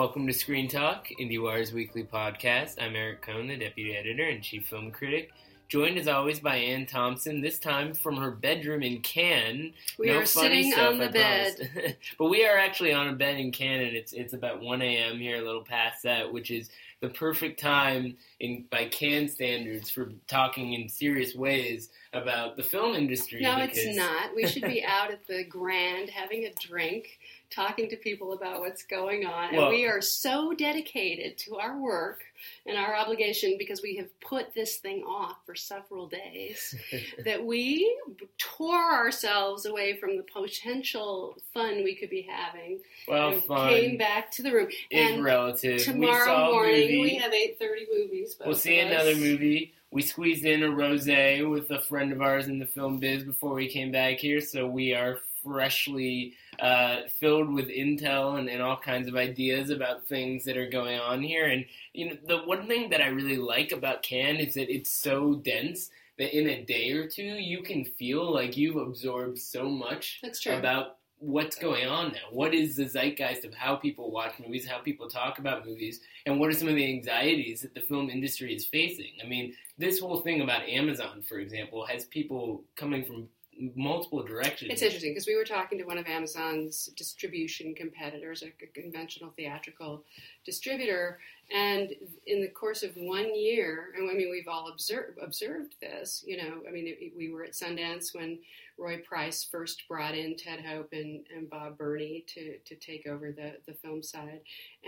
Welcome to Screen Talk, IndieWire's weekly podcast. I'm Eric Kohn, the deputy editor and chief film critic. Joined as always by Anne Thompson, this time from her bedroom in Cannes. We no are funny sitting stuff, on the I bed. but we are actually on a bed in Cannes, and it's it's about 1 a.m. here, a little past that, which is the perfect time in by Cannes standards for talking in serious ways about the film industry. No, because- it's not. We should be out at the Grand having a drink, talking to people about what's going on. Well- and we are so dedicated to our work and our obligation because we have put this thing off for several days that we tore ourselves away from the potential fun we could be having well, and fun came back to the room. is and relative. tomorrow morning we have 8.30 movies. both We'll see another movie. We squeezed in a rosé with a friend of ours in the film biz before we came back here, so we are freshly uh, filled with intel and, and all kinds of ideas about things that are going on here. And you know, the one thing that I really like about Cannes is that it's so dense that in a day or two you can feel like you've absorbed so much about what's going on now. What is the zeitgeist of how people watch movies, how people talk about movies, and what are some of the anxieties that the film industry is facing? I mean, this whole thing about Amazon, for example, has people coming from multiple directions. It's interesting because we were talking to one of Amazon's distribution competitors, a, conventional theatrical distributor, and in the course of one year, and I mean we've all observed observed this. You know, I mean it, we were at Sundance when Roy Price first brought in Ted Hope and, and Bob Berney to, to take over the, the film side,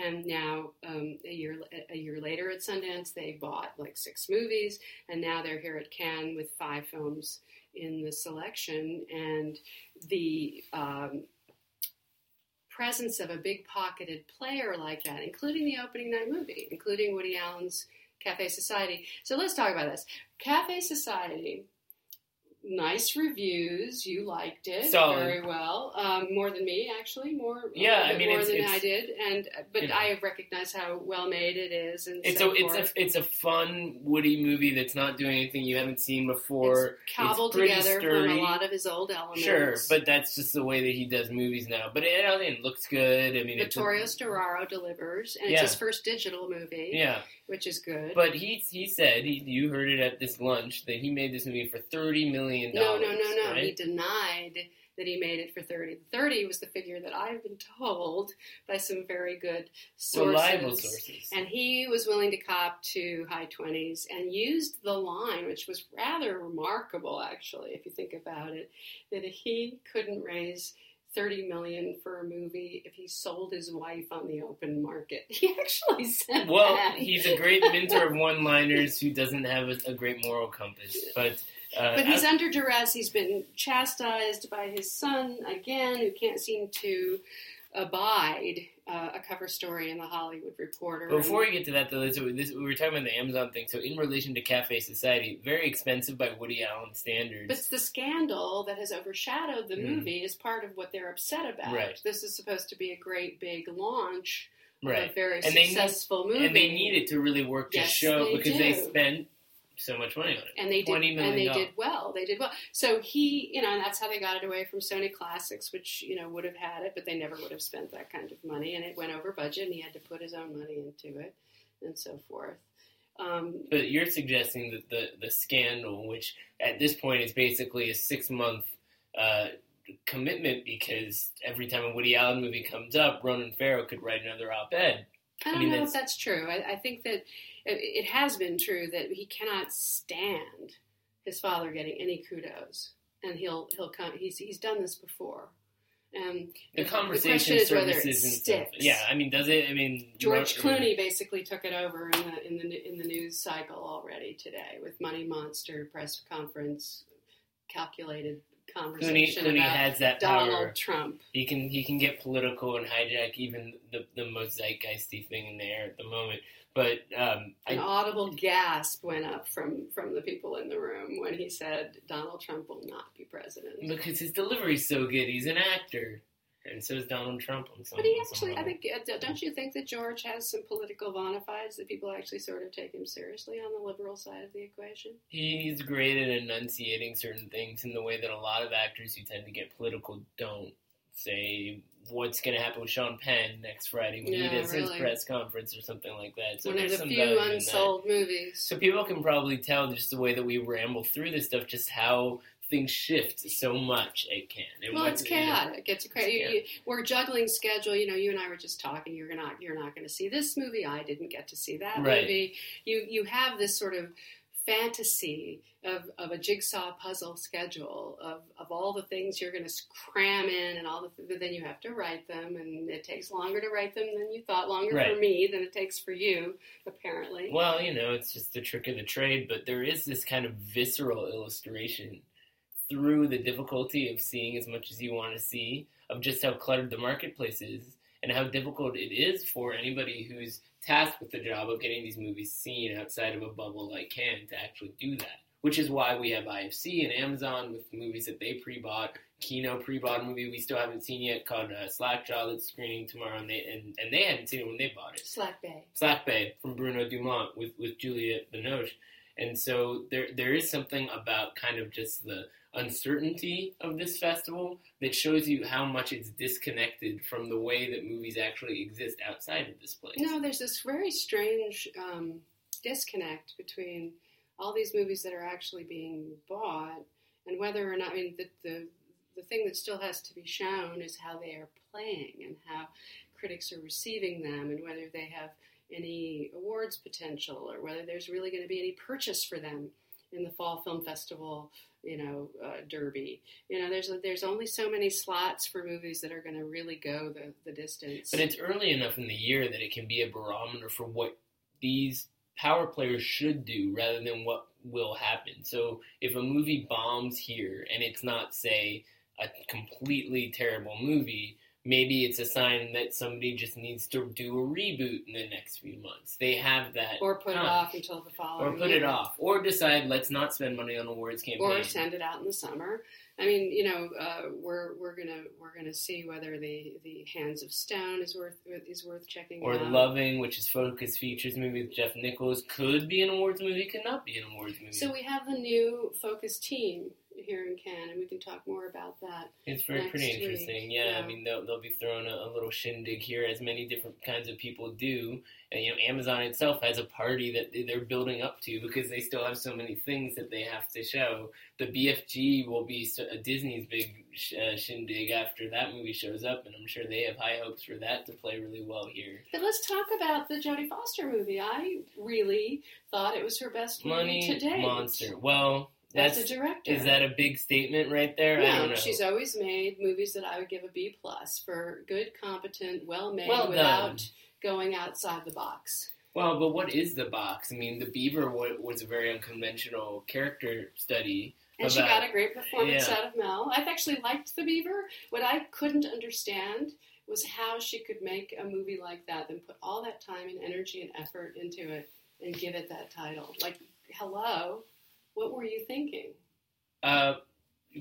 and now um, a year a year later at Sundance they bought like six movies, and now they're here at Cannes with five films in the selection and the um, presence of a big pocketed player like that, including the opening night movie, including Woody Allen's Cafe Society. So let's talk about this. Cafe Society, nice reviews. You liked it Solid. very well, um, more than me actually, more Yeah, I mean, more it's- than it's- I did, and but you know. I recognize how well made it is, and It's so a it's a it's a fun Woody movie that's not doing anything you haven't seen before. it's cobbled pretty together from a lot of his old elements. Sure, but that's just the way that he does movies now. But it, it looks good. I mean, it's Vittorio Storaro delivers, and Yeah. it's his first digital movie, yeah. Which is good. But he he said he you heard it at this lunch that he made this movie for thirty million no, dollars. no, no, no. Right? He denied that he made it for thirty. Thirty was the figure that I've been told by some very good sources. Reliable sources. And he was willing to cop to high 20s and used the line, which was rather remarkable, actually, if you think about it, that he couldn't raise 30 million for a movie if he sold his wife on the open market. He actually said well, that. he's a great mentor of one-liners who doesn't have a, a great moral compass. But uh, But he's I- under duress. He's been chastised by his son again, who can't seem to abide uh, a cover story in the Hollywood Reporter. Before we get to that, though, so this, we were talking about the Amazon thing. So, in relation to Cafe Society, very expensive by Woody Allen standards. But the scandal that has overshadowed the Mm. movie is part of what they're upset about. Right. This is supposed to be a great big launch right, a very And they need- successful movie. and they need it to really work to Yes, show because they spent so much money on it. and they did, and they did well. They did well. So he, you know, and that's how they got it away from Sony Classics, which you know would have had it, but they never would have spent that kind of money, and it went over budget, and he had to put his own money into it, and so forth. Um, But you're suggesting that the the scandal, which at this point is basically a six month uh, commitment, because every time a Woody Allen movie comes up, Ronan Farrow could write another op ed. I don't mean, know that's- if that's true. I, I think that it, has been true that he cannot stand his father getting any kudos, and he'll he'll come. He's he's done this before. Um, The the conversation is whether it services and stuff. sticks. Yeah, I mean, does it? I mean, George Clooney basically took it over in the in the in the news cycle already today with Money Monster press conference, calculated Conversation Clooney about has that Donald power. Trump. He can he can get political and hijack even the the most zeitgeisty thing in the air at the moment. But um, An I, audible gasp went up from from the people in the room when he said Donald Trump will not be president. because his delivery's so good, he's an actor, and so is Donald Trump. On some, But he actually, I think, uh, don't you think that George has some political bona fides that people actually sort of take him seriously on the liberal side of the equation? he's great at enunciating certain things in the way that a lot of actors who tend to get political don't. say what's going to happen with Sean Penn next Friday when Yeah, he does his press conference or something like that. So One of there's the few value in that. unsold movies. So people can probably tell just the way that we ramble through this stuff, just how things shift so much It can. And Well, it's chaotic. It's crazy. Yeah. You, you, we're juggling schedule. You know, you and I were just talking. You're not. You're not going to see this movie. I didn't get to see that Right. movie. You you have this sort of fantasy of, of a jigsaw puzzle schedule of, of all the things you're going to cram in and all the then you have to write them and it takes longer to write them than you thought longer for me than it takes for you apparently Well, you know, it's just the trick of the trade, but there is this kind of visceral illustration through the difficulty of seeing as much as you want to see, of just how cluttered the marketplace is, and how difficult it is for anybody who's tasked with the job of getting these movies seen outside of a bubble like Cannes to actually do that. Which is why we have IFC and Amazon with movies that they pre-bought. Kino pre-bought a movie we still haven't seen yet called uh, Slackjaw that's screening tomorrow, and they and, and they hadn't seen it when they bought it. slack bay Slack Bay from Bruno Dumont with, with Juliette Binoche. And so there there is something about kind of just the uncertainty of this festival that shows you how much it's disconnected from the way that movies actually exist outside of this place. No, there's this very strange um, disconnect between all these movies that are actually being bought and whether or not. I mean, the the the thing that still has to be shown is how they are playing and how critics are receiving them and whether they have any awards potential or whether there's really going to be any purchase for them in the fall film festival you know uh, derby you know there's there's only so many slots for movies that are going to really go the, the distance But it's early enough in the year that it can be a barometer for what these power players should do rather than what will happen. So if a movie bombs here and it's not, say, a completely terrible movie, maybe it's a sign that somebody just needs to do a reboot in the next few months. They have that. or put it off until the Or following put it off. Or decide, let's not spend money on awards campaign. or send it out in the summer. I mean, you know, uh, we're we're gonna we're gonna see whether the, the Hands of Stone is worth is worth checking Or out. Loving, which is Focus Features movie with Jeff Nichols, could be an awards movie, could not be an awards movie. So we have the new Focus team here in Cannes, and we can talk more about that. It's very pretty week, interesting. Yeah, yeah. I mean they'll they'll be throwing a, a little shindig here, as many different kinds of people do. And you know, Amazon itself has a party that they- they're building up to because they still have so many things that they have to show. The BFG will be Disney's big sh- uh, shindig after that movie shows up, and I'm sure they have high hopes for that to play really well here. But let's talk about the Jodie Foster movie. I really thought it was her best movie Money to date. Monster. Well, As that's a director. is that a big statement right there? I don't No, know. she's always made movies that I would give a B plus for good, competent, well made, Well without going outside the box. Well, but what is the box? I mean, the Beaver was a very unconventional character study. And she got a great performance Yeah. out of Mel. I've actually liked the Beaver. What I couldn't understand was how she could make a movie like that and put all that time and energy and effort into it and give it that title. Like, hello, what were you thinking? Uh,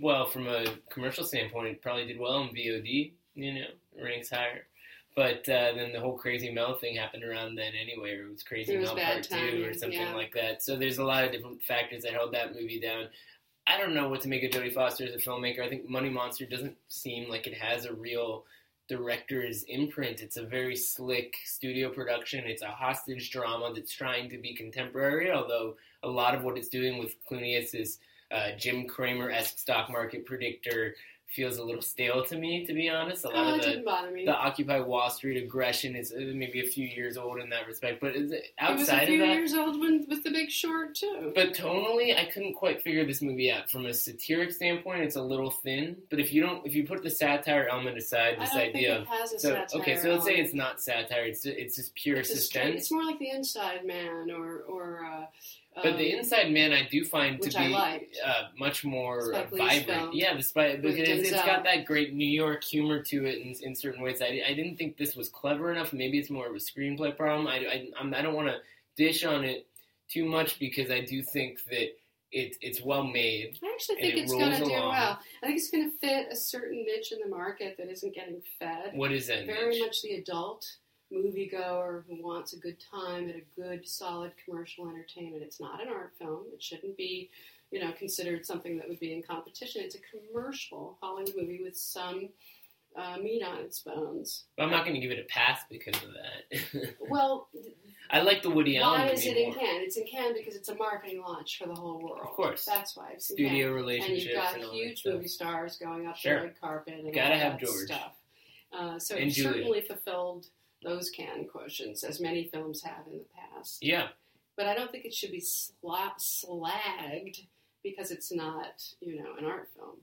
well, from a commercial standpoint, it probably did well in VOD. You know, ranks higher. But uh, then the whole Crazy Mel thing happened around then anyway, or it was Crazy It was Mel Part Two or something yeah. like that. So there's a lot of different factors that held that movie down. I don't know what to make of Jodie Foster as a filmmaker. I think Money Monster doesn't seem like it has a real director's imprint. It's a very slick studio production. It's a hostage drama that's trying to be contemporary, although a lot of what it's doing with as this uh, Jim Cramer esque stock market predictor feels a little stale to me, to be honest. A lot Oh, of the didn't bother me. the Occupy Wall Street aggression is uh, maybe a few years old in that respect, but is it it was a outside few of that? years old when, with The Big Short, too. But tonally, I couldn't quite figure this movie out. From a satiric standpoint, it's a little thin. But if you don't, if you put the satire element aside, I this don't idea think it has a of so satire okay, so let's say it's not satire. It's it's just pure It's, a straight, suspense. it's more like The Inside Man or. or uh, But the um, Inside Man, I do find to be uh, much more uh, vibrant. Yeah, the Spike because it's Denzel. got that great New York humor to it in, in certain ways. I, I didn't think this was clever enough. Maybe it's more of a screenplay problem. I, I, I'm, I don't want to dish on it too much because I do think that it, it's well made. I actually think it it's going to do well. I think it's going to fit a certain niche in the market that isn't getting fed. What is that? Very niche? much the adult moviegoer who wants a good time at a good, solid commercial entertainment. It's not an art film. It shouldn't be, you know, considered something that would be in competition. It's a commercial Hollywood movie with some uh, meat on its bones. But I'm not going to give it a pass because of that. Well, I like the Woody Allen why is it in more. Cannes? It's in Cannes because it's a marketing launch for the whole world. Of course. That's why it's in Cannes. Studio And you've got and huge movie stars going up Sure. the red carpet and Gotta all have that George. stuff. Uh, so And it Julia. certainly fulfilled those Cannes quotients, as many films have in the past. Yeah, But I don't think it should be sla- slagged because it's not, you know, an art film.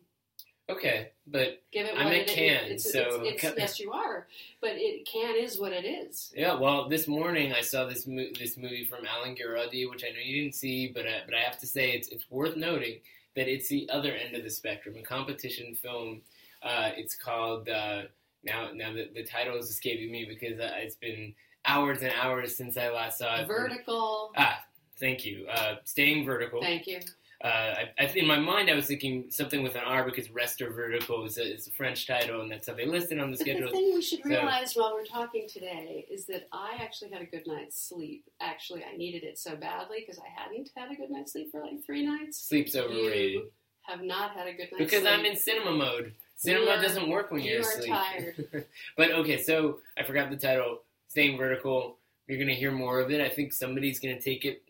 okay, but Give it I'm at it. Cannes, It's, so- it's, it's, yes, you are. But it can is what it is. yeah. Well, this morning I saw this mo- this movie from Alain Guiraudie, which I know you didn't see, but I, but I have to say it's it's worth noting that it's the other end of the spectrum, a competition film. Uh, it's called uh, now now the, the title is escaping me because uh, it's been hours and hours since I last saw it. Vertical. Ah, thank you. Uh, staying vertical. Thank you. Uh, I, I, in my mind, I was thinking something with an R because Rester Vertical is a, is a French title, and that's how they listed on the But the schedule. thing we should So- realize while we're talking today is that I actually had a good night's sleep. Actually, I needed it so badly because I hadn't had a good night's sleep for like three nights. Sleep's overrated You have not had a good night's because sleep. Because I'm in cinema mode. Cinema are- doesn't work when you you're asleep. tired. but okay, so I forgot the title. Staying vertical. You're gonna hear more of it. I think somebody's gonna take it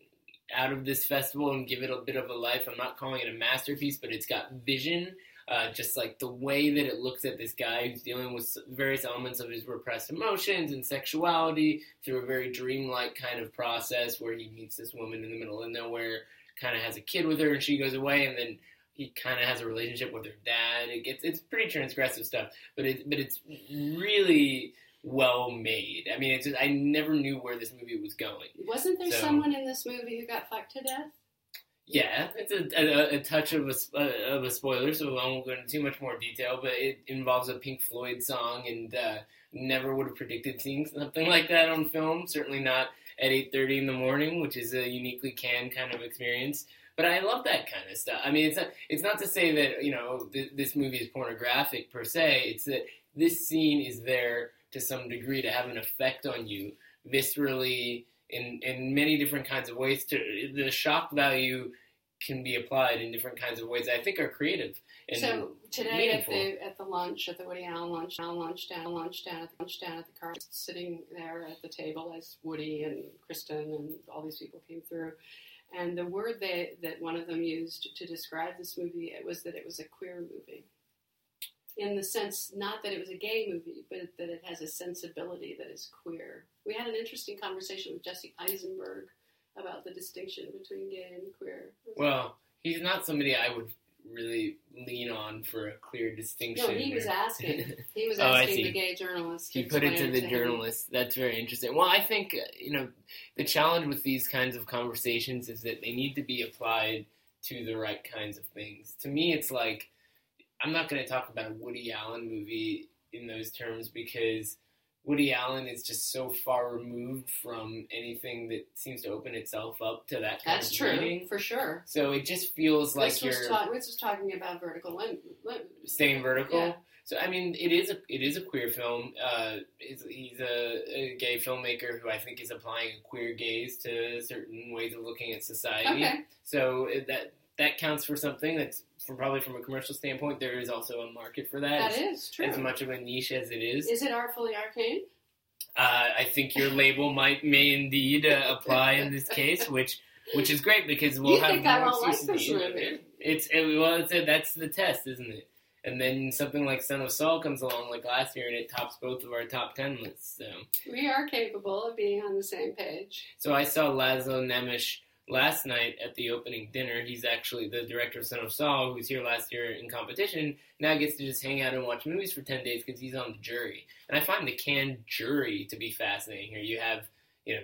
out of this festival and give it a bit of a life. I'm not calling it a masterpiece, but it's got vision. Uh, just like the way that it looks at this guy who's dealing with various elements of his repressed emotions and sexuality through a very dreamlike kind of process where he meets this woman in the middle of nowhere, kind of has a kid with her, and she goes away, and then he kind of has a relationship with her dad. It gets it's pretty transgressive stuff, but it but it's really well made. I mean, it's just, I never knew where this movie was going. Wasn't there So- someone in this movie who got fucked to death? Yeah, it's a, a, a touch of a, uh, of a spoiler, so I won't go into too much more detail. But it involves a Pink Floyd song, and uh, never would have predicted seeing something like that on film. Certainly not at eight thirty in the morning, which is a uniquely canned kind of experience. But I love that kind of stuff. I mean, it's not, it's not to say that you know th- this movie is pornographic per se. It's that this scene is there to some degree to have an effect on you viscerally in in many different kinds of ways. To the shock value can be applied in different kinds of ways. that I think are creative. And so today meaningful. at the at the lunch at the Woody Allen lunch, Allen lunch down lunch down at the lunch down at the car, sitting there at the table as Woody and Kristen and all these people came through, and the word they that one of them used to describe this movie was that it was a queer movie. In the sense, not that it was a gay movie, but that it has a sensibility that is queer. We had an interesting conversation with Jesse Eisenberg about the distinction between gay and queer. well, he's not somebody I would really lean on for a clear distinction. No, he was asking. He was Oh, asking the gay journalist. He put it to the him. journalist. That's very interesting. Well, I think uh, you know the challenge with these kinds of conversations is that they need to be applied to the right kinds of things. To me, it's like I'm not going to talk about a Woody Allen movie in those terms because Woody Allen is just so far removed from anything that seems to open itself up to that kind That's of true, reading. for sure. So it just feels like this, you're ta- this was talking about vertical lim- lim- staying vertical. Yeah. So I mean, it is a it is a queer film. Uh, he's, he's a, a gay filmmaker who I think is applying a queer gaze to certain ways of looking at society. Okay. So that that counts for something. That's from probably from a commercial standpoint. There is also a market for that. That is true. as much of a niche as it is. Is it artfully arcane? Uh, I think your label might may indeed uh, apply in this case, which which is great because we'll You have think I more like exclusivity. this movie? It's it, well, it's a, that's the test, isn't it? And then something like Son of Saul comes along like last year, and it tops both of our top ten lists. So, We are capable of being on the same page. so I saw Laszlo Nemes last night at the opening dinner. He's actually the director of Son of Saul, who was here last year in competition. Now gets to just hang out and watch movies for ten days because he's on the jury. And I find the Cannes jury to be fascinating. Here you have, you know.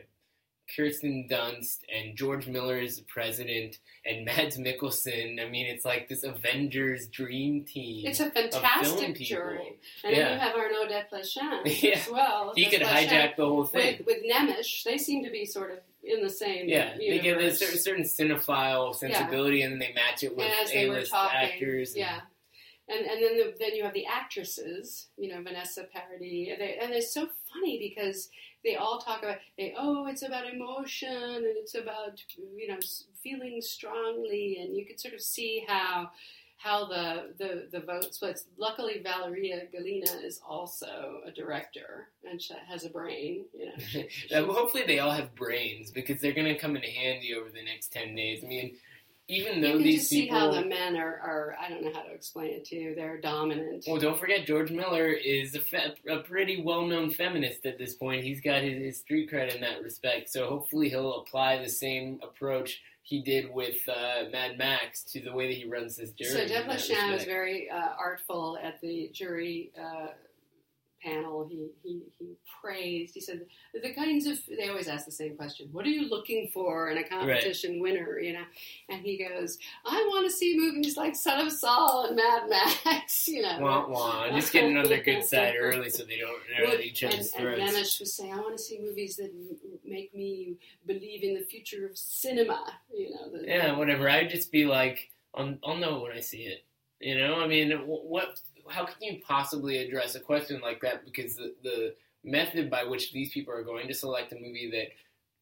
Kirsten Dunst and George Miller is the president, and Mads Mikkelsen. I mean, it's like this Avengers dream team. It's a fantastic jury. And Yeah. then you have Arnaud Desplechin Yeah. as well. he could hijack the whole thing. With, with Nemes, they seem to be sort of in the same Yeah, they give a certain, certain cinephile sensibility, and then they match it with and as they were A-list talking, actors. and- yeah. And and then the, then you have the actresses, you know, Vanessa Paradis, and, they, and it's so funny because they all talk about they oh it's about emotion and it's about you know feeling strongly, and you could sort of see how how the, the, the vote splits. Luckily, Valeria Golino is also a director and she has a brain. You know, she, Uh, hopefully they all have brains because they're going to come in handy over the next 10 days. I mean, even though you can these just see how the men are, are. I don't know how to explain it to you. They're dominant. Well, don't forget, George Miller is a, fe- a pretty well known feminist at this point. He's got his, his street cred in that respect, so hopefully he'll apply the same approach he did with uh, Mad Max to the way that he runs his jury. So Deb that was very uh, artful at the jury uh, panel. He, he he praised. He said the kinds of they always ask the same question: What are you looking for in a competition winner? You know, and he goes, "I want to see movies like Son of Saul and Mad Max." You know, Wah, wah. Just getting on their good side early so they don't they're at each and, other's and throats. Nemes was saying, "I want to see movies that make me believe in the future of cinema." You know, the, Yeah, whatever. I'd just be like, I'll, I'll know when I see it. You know, I mean, wh- what? How can you possibly address a question like that? Because the, the method by which these people are going to select a movie that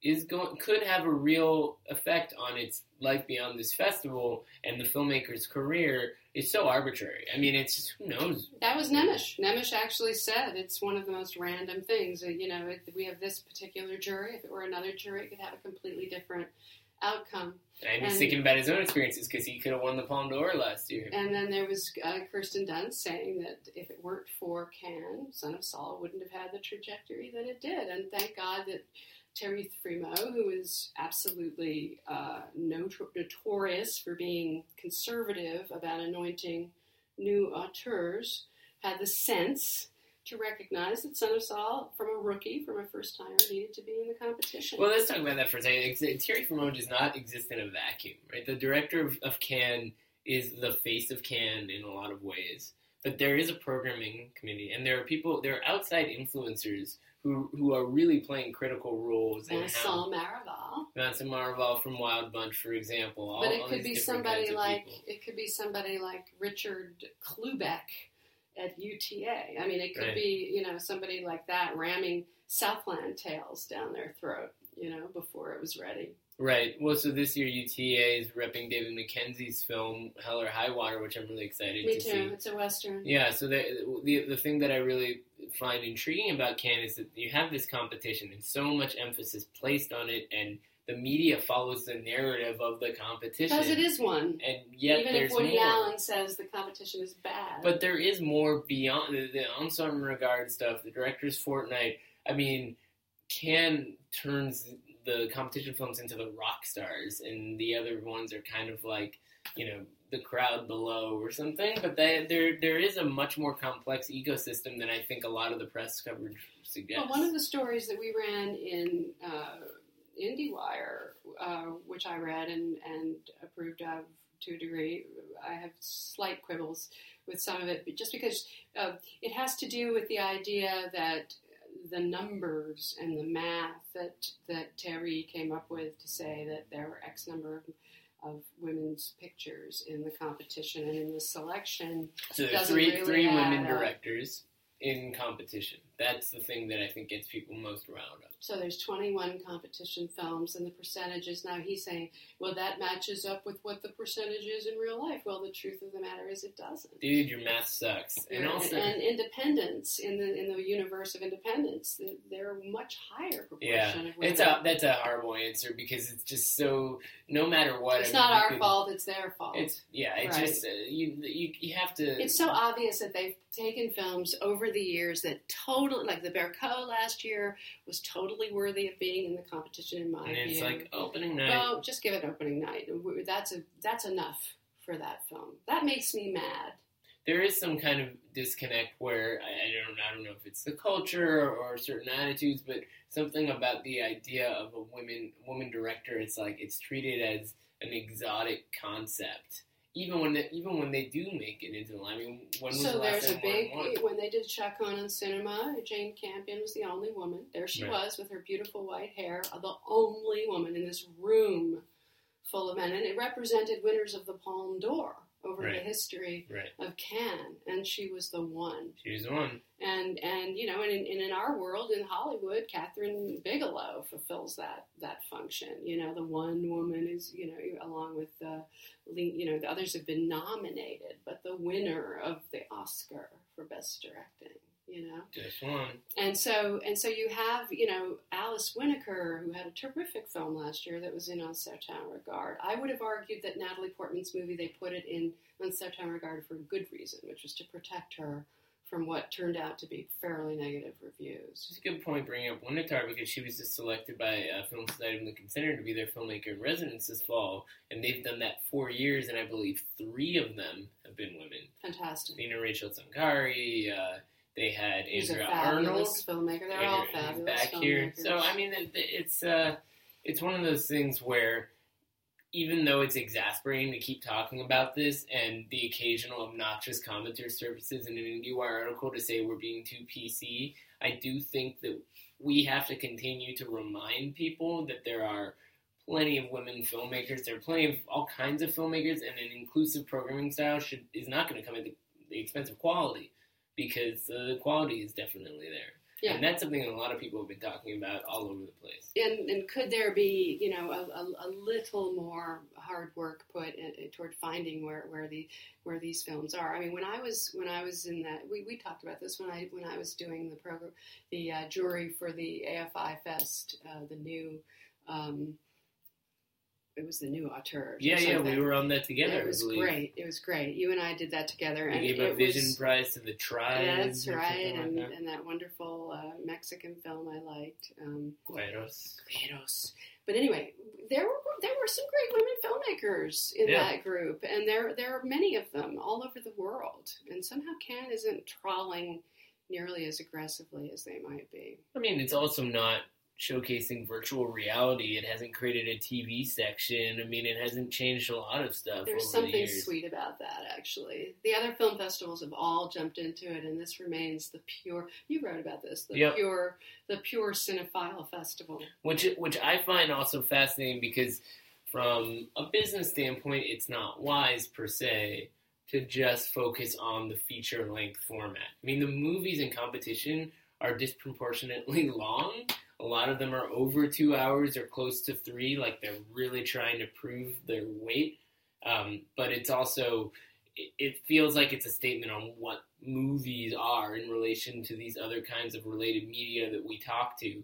is going could have a real effect on its life beyond this festival and the filmmaker's career is so arbitrary. I mean, it's who knows. That was Nemes. Nemes actually said it's one of the most random things. You know, we have this particular jury. If it were another jury, it could have a completely different outcome. And he's And- thinking about his own experiences because he could have won the Palme d'Or last year. And then there was uh, Kirsten Dunst saying that if it weren't for Cannes, Son of Saul wouldn't have had the trajectory that it did. And thank God that Thierry Frémaux, who is absolutely uh, notor- notorious for being conservative about anointing new auteurs, had the sense to recognize that Son of Saul, from a rookie, from a first timer, needed to be in the competition. Well, let's talk about that for a second. Thierry Frémaux does not exist in a vacuum, right? The director of, of Cannes is the face of Cannes in a lot of ways, but there is a programming committee, and there are people, there are outside influencers who who are really playing critical roles Vincent Maraval. Vincent Maraval from Wild Bunch, for example. All, But it could be somebody like it could be somebody like Richard Klubeck at UTA. I mean, it could Right. be you know somebody like that ramming Southland tales down their throat, you know, before it was ready. Right. Well, so this year UTA is repping David Mackenzie's film Hell or High Water, which I'm really excited. Me to too. see. It's a western. Yeah, so the, the the thing that I really find intriguing about Cannes is that you have this competition and so much emphasis placed on it, and the media follows the narrative of the competition. Because it is one. and yet Even there's if Woody more. Allen says the competition is bad. But there is more beyond the, the ensemble regard stuff. The director's fortnight. I mean, Cannes turns the competition films into the rock stars, and the other ones are kind of like you know the crowd below or something. But they, there there is a much more complex ecosystem than I think a lot of the press coverage suggests. Well, one of the stories that we ran in uh, IndieWire, uh, which I read and, and approved of to a degree, I have slight quibbles with some of it, but just because uh, it has to do with the idea that the numbers and the math that that Thierry came up with to say that there were X number of, of women's pictures in the competition and in the selection so there's three really three women up. directors in competition. That's the thing that I think gets people most riled up. So there's 21 competition films, and the percentages. Now he's saying, well, that matches up with what the percentage is in real life. Well, the truth of the matter is, it doesn't. Dude, your math sucks. And and, also, and independence in the in the universe of independence, they're a much higher proportion Yeah, of women. It's a that's a horrible answer because it's just so. No matter what, It's I mean, not our could- fault; it's their fault. It's yeah. It's Right. just uh, you, you. You have to. It's so obvious that they've taken films over the years that totally, like the Bercot last year, was totally worthy of being in the competition in my opinion. and it's view. like opening night. Well, just give it opening night. That's a that's enough for that film. That makes me mad. there is some kind of disconnect where I, I don't. I don't know if it's the culture or certain attitudes, but something about the idea of a women woman director. It's like it's treated as an exotic concept. Even when they, even when they do make it into the line. I mean, when was so the there's a big when they did Chacun son cinéma. Jane Campion was the only woman. There she Right. was with her beautiful white hair, the only woman in this room full of men, and it represented winners of the Palme d'Or. Over Right. the history Right. of Cannes, and she was the one. She was the one. And and you know, and in, and in our world in Hollywood, Kathryn Bigelow fulfills that that function. You know, the one woman is you know, along with the you know the others have been nominated, but the winner of the Oscar for best directing. You know, Just one. and so and so you have you know Alice Winocour who had a terrific film last year that was in Un Certain Regard. I would have argued that Natalie Portman's movie they put it in Un Certain Regard for a good reason, which was to protect her from what turned out to be fairly negative reviews. It's a good point bringing up Winitar because she was just selected by uh, Film Society of Lincoln Center to be their filmmaker in residence this fall, and they've done that four years, and I believe three of them have been women. Fantastic. Nina Rachel Sankari, uh, they had He's a Andrea Arnold. filmmaker. They're all fabulous back filmmakers. here. So I mean, it's uh, it's one of those things where even though it's exasperating to keep talking about this, and the occasional obnoxious commenter surfaces in an IndieWire article to say we're being too PC, I do think that we have to continue to remind people that there are plenty of women filmmakers. There are plenty of all kinds of filmmakers, and an inclusive programming style should is not going to come at the, the expense of quality because the quality is definitely there. Yeah. And that's something that a lot of people have been talking about all over the place. and, and could there be, you know, a, a, a little more hard work put in, in- toward finding where, where the where these films are? I mean, when I was when I was in that, we, we talked about this when I when I was doing the program, the uh, jury for the AFI Fest, uh, the new. Um, it was the new auteurs. Yeah, yeah, we were on that together. It was great. It was great. You and I did that together, We and gave a Vision was, Prize to the Tribe. That's right, and, like that. and that wonderful uh, Mexican film I liked. Um, Gueros. Guerreros. But anyway, there were there were some great women filmmakers in Yeah. that group, and there there are many of them all over the world. And somehow Cannes isn't trawling nearly as aggressively as they might be. I mean, it's also not showcasing virtual reality. It hasn't created a TV section. I mean, it hasn't changed a lot of stuff There's over something the years. sweet about that, actually. The other film festivals have all jumped into it, and this remains the pure. You wrote about this, the Yep. pure, the pure cinephile festival. which which I find also fascinating because from a business standpoint, it's not wise per se to just focus on the feature length format. I mean, the movies in competition are disproportionately long. A lot of them are over two hours or close to three. Like they're really trying to prove their weight. Um, but it's also it, it feels like it's a statement on what movies are in relation to these other kinds of related media that we talk to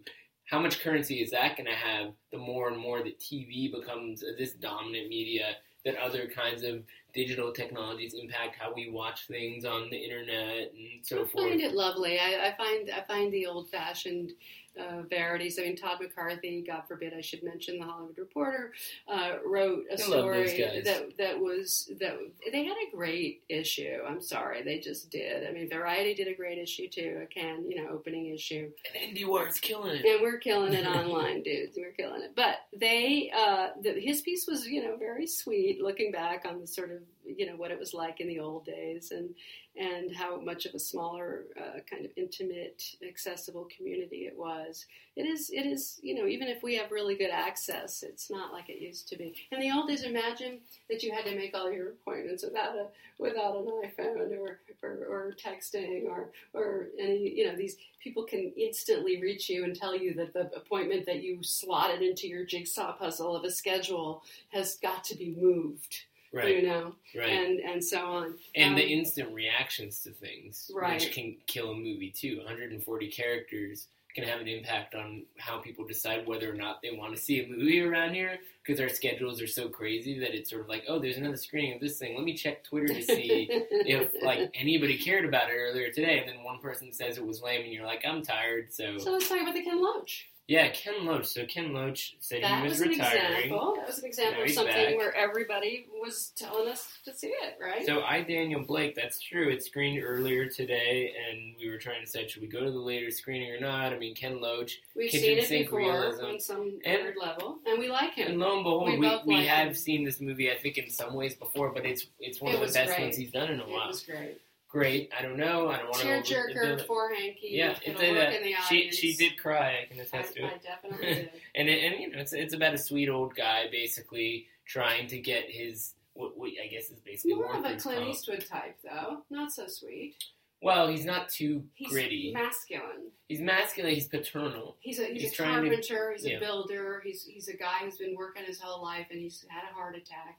how much currency is that going to have the more and more that TV becomes this dominant media that other kinds of digital technologies impact how we watch things on the internet and so I forth. I find it lovely. I, I find I find the old fashioned uh, verities. I mean, Todd McCarthy, God forbid I should mention the Hollywood Reporter, uh, wrote a I story that that was that they had a great issue. I'm sorry, they just did. I mean, Variety did a great issue too. A Cannes you know opening issue. And IndieWire's killing it. And we're killing it online, dudes. We're killing it. But they, uh, the, his piece was, you know, very sweet, looking back on the sort of, you know, what it was like in the old days, and and how much of a smaller, uh, kind of intimate, accessible community it was. It is, it is, you know, even if we have really good access, it's not like it used to be. In the old days, imagine that you had to make all your appointments without a without an iPhone or or, or texting or or any, you know, these people can instantly reach you and tell you that the appointment that you slotted into your jigsaw puzzle of a schedule has got to be moved, Right, you know, right. and and so on. And the Um, instant reactions to things, Right. which can kill a movie too. 140 characters can have an impact on how people decide whether or not they want to see a movie around here because our schedules are so crazy that it's sort of like, oh, there's another screening of this thing. Let me check Twitter to see if like anybody cared about it earlier today. And then one person says it was lame, and you're like, I'm tired. So so let's talk about the Ken Loach. Yeah, Ken Loach. So Ken Loach said That he was was, an retiring. example. That was an example of something back. where everybody was telling us to see it, right? So I, Daniel Blake, that's true. It screened earlier today, and we were trying to decide should we go to the later screening or not. I mean, Ken Loach, We've seen it before realism. on some And- weird level, and we like him. and lo and behold, We we, we, like have him. seen this movie. I think in some ways before, but it's it's one It of the best great. ones he's done in a it while. was great. Great. I don't know. I don't want to. Tearjerker for Hanky. Yeah, it's a, work uh, in the she audience. she did cry. I can I, attest to it. I definitely did. and it, and you know it's it's about a sweet old guy basically trying to get his what, what I guess is basically More of a Clint. Eastwood type, though. Not so sweet. Well, he's not too He's gritty. masculine. he's masculine. He's paternal. He's a he's, He's a trying to- carpenter. he's yeah. a builder. He's he's a guy who's been working his whole life, and he's had a heart attack,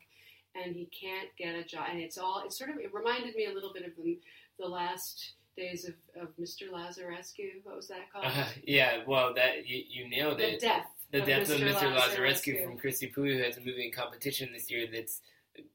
and he can't get a job. And it's all, it sort of it reminded me a little bit of the, the last days of, of Mr. Lazarescu. What was that called? Uh, yeah, well, that you, you nailed the it. death. the of death of Mr. Mr. Lazarescu Lazarescu. from Cristi Puiu, who has a movie in competition this year that's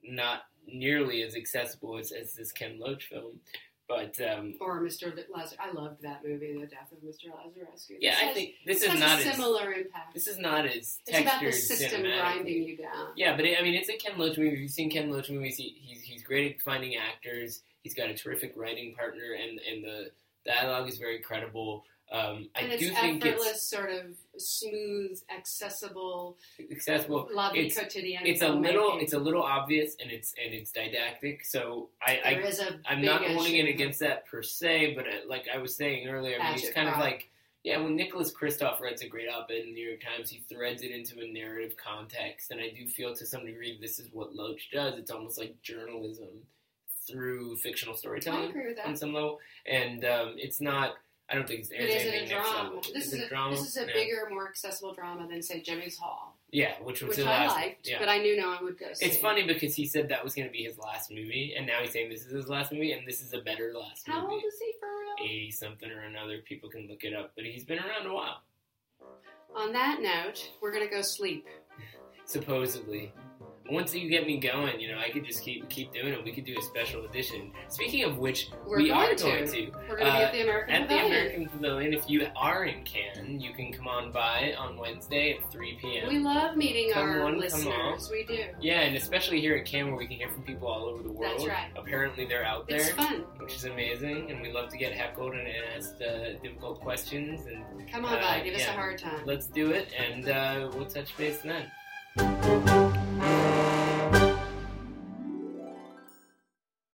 not nearly as accessible as, as this Ken Loach film. But um, Or Mr. Lazar. I loved that movie, The Death of Mr. Lazarescu. yeah, This I think this this is has not a as similar impact. this is not as it's about the system grinding you down. Yeah, but it, I mean, it's a Ken Loach movie. If you've seen Ken Loach movies, he, he's he's great at finding actors. He's got a terrific writing partner, and and the dialogue is very credible. Um, I and it's do think effortless, sort of smooth, accessible, accessible. vie It's- quotidienne. It's a little filmmaking. it's a little obvious, and it's and it's didactic. So I, I is a I'm not holding it against that per se, but uh, like I was saying earlier, I mean, it's kind of like yeah, when Nicholas Kristof writes a great op-ed in the New York Times, he threads it into a narrative context, and I do feel to some degree this is what Loach does. It's almost like journalism through fictional I storytelling agree with that. on some level, and um, it's not. I don't think it's, It isn't anything a next drama. level. This is a drama. this is a yeah. bigger, more accessible drama than say Jimmy's Hall, yeah, which was which I last. liked, yeah. but I knew no one would go see. It's funny because he said that was going to be his last movie, and now he's saying this is his last movie, and this is a better last How movie. old is he for real? Eighty something or another. People can look it up, but he's been around a while, On that note, we're gonna go sleep. supposedly. Once you get me going, you know, I could just keep keep doing it. We could do a special edition. Speaking of which, We're we going are to. going to We're gonna be Uh, at the American at the Pavilion. American Pavilion. If you are in Cannes, you can come on by on Wednesday at three p.m. We love meeting Come our on, listeners. We do. yeah, and especially here at Cannes, where we can hear from people all over the world. That's right. Apparently, they're out there. It's fun. which is amazing, and we love to get heckled and asked uh, difficult questions. And Come on Uh, by. Give us a hard time. let's do it, and uh, we'll touch base then.